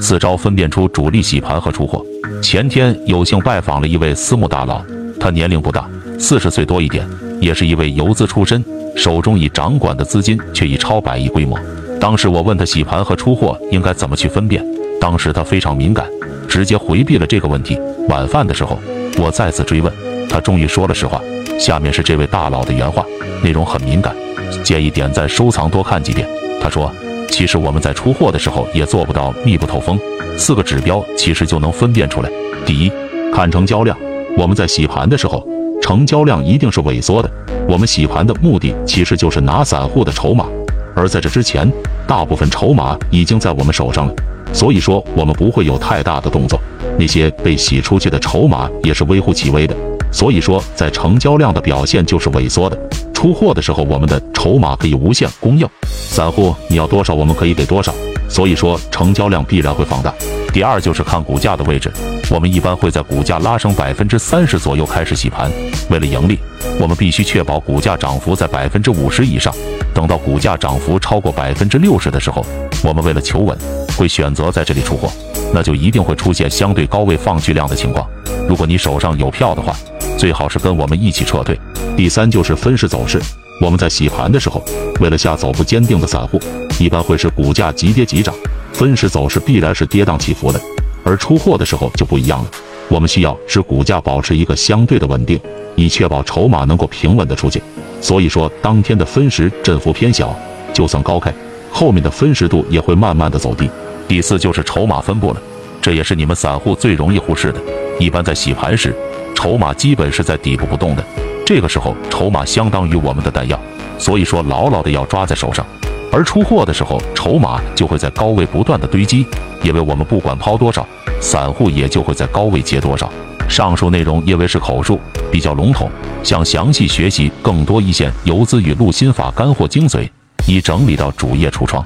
四招分辨出主力洗盘和出货。前天有幸拜访了一位私募大佬，他年龄不大，四十岁多一点，也是一位游资出身，手中已掌管的资金却已超百亿规模。当时我问他洗盘和出货应该怎么去分辨，当时他非常敏感，直接回避了这个问题。晚饭的时候，我再次追问，他终于说了实话。下面是这位大佬的原话，内容很敏感，建议点赞收藏多看几遍。他说：“其实我们在出货的时候也做不到密不透风，四个指标其实就能分辨出来。第一，看成交量。我们在洗盘的时候，成交量一定是萎缩的。我们洗盘的目的其实就是拿散户的筹码，而在这之前，大部分筹码已经在我们手上了，所以说我们不会有太大的动作。那些被洗出去的筹码也是微乎其微的。”所以说，在成交量的表现就是萎缩的。出货的时候，我们的筹码可以无限供应，散户你要多少，我们可以给多少。所以说，成交量必然会放大。第二就是看股价的位置，我们一般会在股价拉升百分之三十左右开始洗盘。为了盈利，我们必须确保股价涨幅在百分之五十以上。等到股价涨幅超过百分之六十的时候，我们为了求稳，会选择在这里出货，那就一定会出现相对高位放巨量的情况。如果你手上有票的话，最好是跟我们一起撤退。第三就是分时走势，我们在洗盘的时候，为了下走不坚定的散户，一般会是股价急跌急涨，分时走势必然是跌宕起伏的。而出货的时候就不一样了，我们需要使股价保持一个相对的稳定，以确保筹码能够平稳的出去。所以说，当天的分时振幅偏小，就算高开，后面的分时度也会慢慢的走低。第四就是筹码分布了，这也是你们散户最容易忽视的。一般在洗盘时。筹码基本是在底部不动的，这个时候筹码相当于我们的弹药，所以说牢牢的要抓在手上。而出货的时候，筹码就会在高位不断的堆积，因为我们不管抛多少，散户也就会在高位接多少。上述内容因为是口述，比较笼统，想详细学习更多一线游资与陆心法干货精髓，已整理到主页橱窗。